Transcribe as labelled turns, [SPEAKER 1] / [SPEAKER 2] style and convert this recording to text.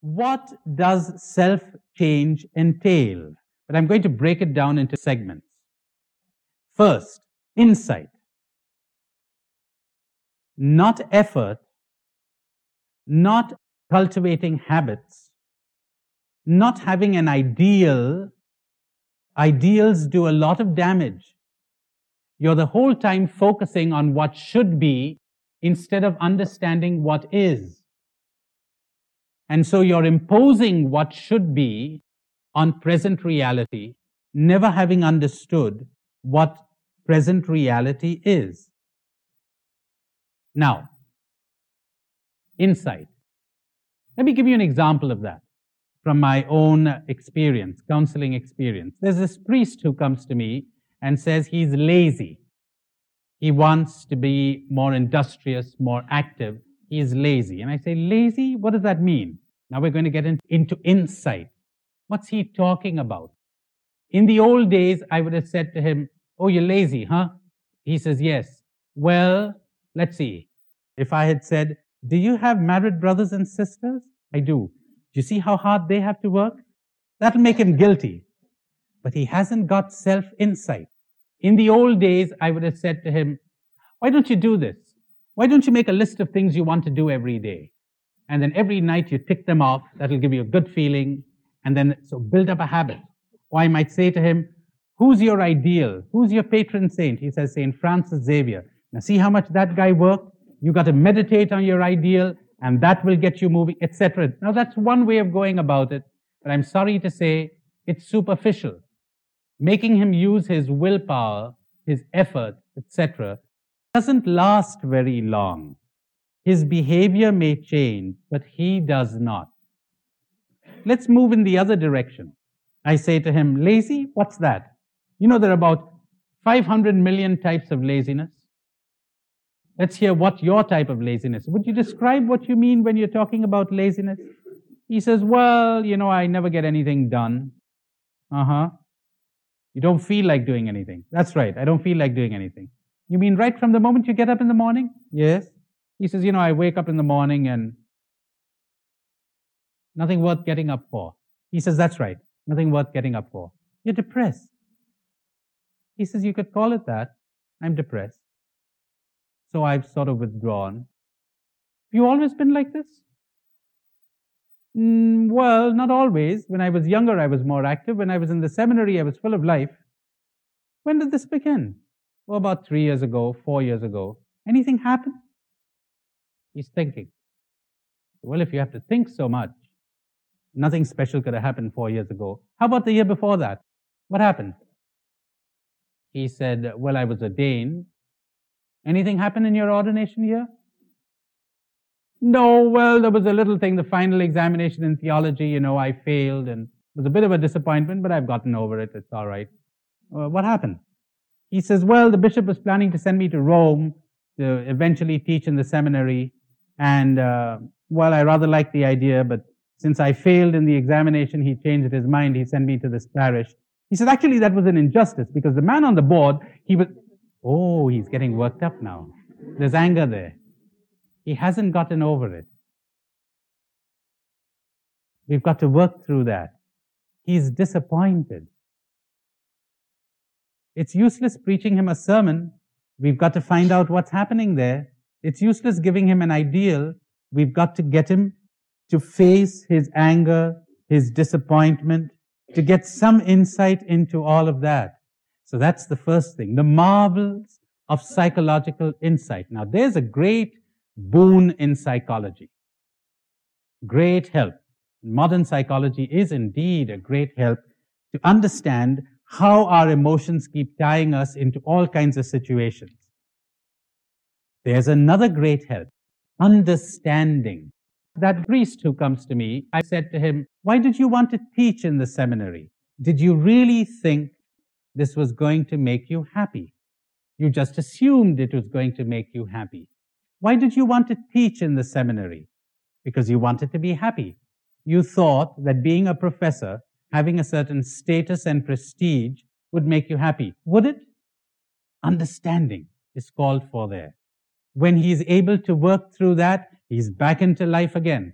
[SPEAKER 1] What does self change entail? But I'm going to break it down into segments. First, insight. Not effort, not cultivating habits, not having an ideal. Ideals do a lot of damage. You're the whole time focusing on what should be instead of understanding what is. And so you're imposing what should be on present reality, never having understood what present reality is. Now, insight. Let me give you an example of that from my own experience, counseling experience. There's this priest who comes to me and says he's lazy. He wants to be more industrious, more active. He is lazy. And I say, lazy? What does that mean? Now we're going to get in, into insight. What's he talking about? In the old days, I would have said to him, Oh, you're lazy, huh? He says, Yes. Well, let's see. If I had said, Do you have married brothers and sisters? I do. Do you see how hard they have to work? That'll make him guilty. But he hasn't got self insight. In the old days, I would have said to him, Why don't you do this? Why don't you make a list of things you want to do every day? And then every night you tick them off. That'll give you a good feeling. And then, so build up a habit. Or I might say to him, Who's your ideal? Who's your patron saint? He says, Saint Francis Xavier. Now, see how much that guy worked? You got to meditate on your ideal, and that will get you moving, etc. Now, that's one way of going about it, but I'm sorry to say it's superficial. Making him use his willpower, his effort, etc., doesn't last very long. His behavior may change, but he does not. Let's move in the other direction. I say to him, lazy? What's that? You know, there are about 500 million types of laziness. Let's hear what your type of laziness. Would you describe what you mean when you're talking about laziness? He says, Well, you know, I never get anything done. Uh huh. You don't feel like doing anything. That's right. I don't feel like doing anything. You mean right from the moment you get up in the morning? Yes. He says, You know, I wake up in the morning and nothing worth getting up for. He says, That's right. Nothing worth getting up for. You're depressed. He says, You could call it that. I'm depressed. So I've sort of withdrawn. Have you always been like this? Mm, well, not always. When I was younger, I was more active. When I was in the seminary, I was full of life. When did this begin? About three years ago, four years ago. Anything happen? He's thinking. Well, if you have to think so much, nothing special could have happened four years ago. How about the year before that? What happened? He said, Well, I was ordained. Anything happen in your ordination year? No, well, there was a little thing, the final examination in theology, you know, I failed and it was a bit of a disappointment, but I've gotten over it. It's all right. Uh, what happened? He says, Well, the bishop was planning to send me to Rome to eventually teach in the seminary. And, uh, well, I rather like the idea, but since I failed in the examination, he changed his mind. He sent me to this parish. He said, actually, that was an injustice because the man on the board, he was, oh, he's getting worked up now. There's anger there. He hasn't gotten over it. We've got to work through that. He's disappointed. It's useless preaching him a sermon. We've got to find out what's happening there. It's useless giving him an ideal. We've got to get him to face his anger, his disappointment, to get some insight into all of that. So that's the first thing. The marvels of psychological insight. Now there's a great boon in psychology. Great help. Modern psychology is indeed a great help to understand how our emotions keep tying us into all kinds of situations. There's another great help. Understanding that priest who comes to me, I said to him, Why did you want to teach in the seminary? Did you really think this was going to make you happy? You just assumed it was going to make you happy. Why did you want to teach in the seminary? Because you wanted to be happy. You thought that being a professor, having a certain status and prestige, would make you happy. Would it? Understanding is called for there. When he is able to work through that, He's back into life again.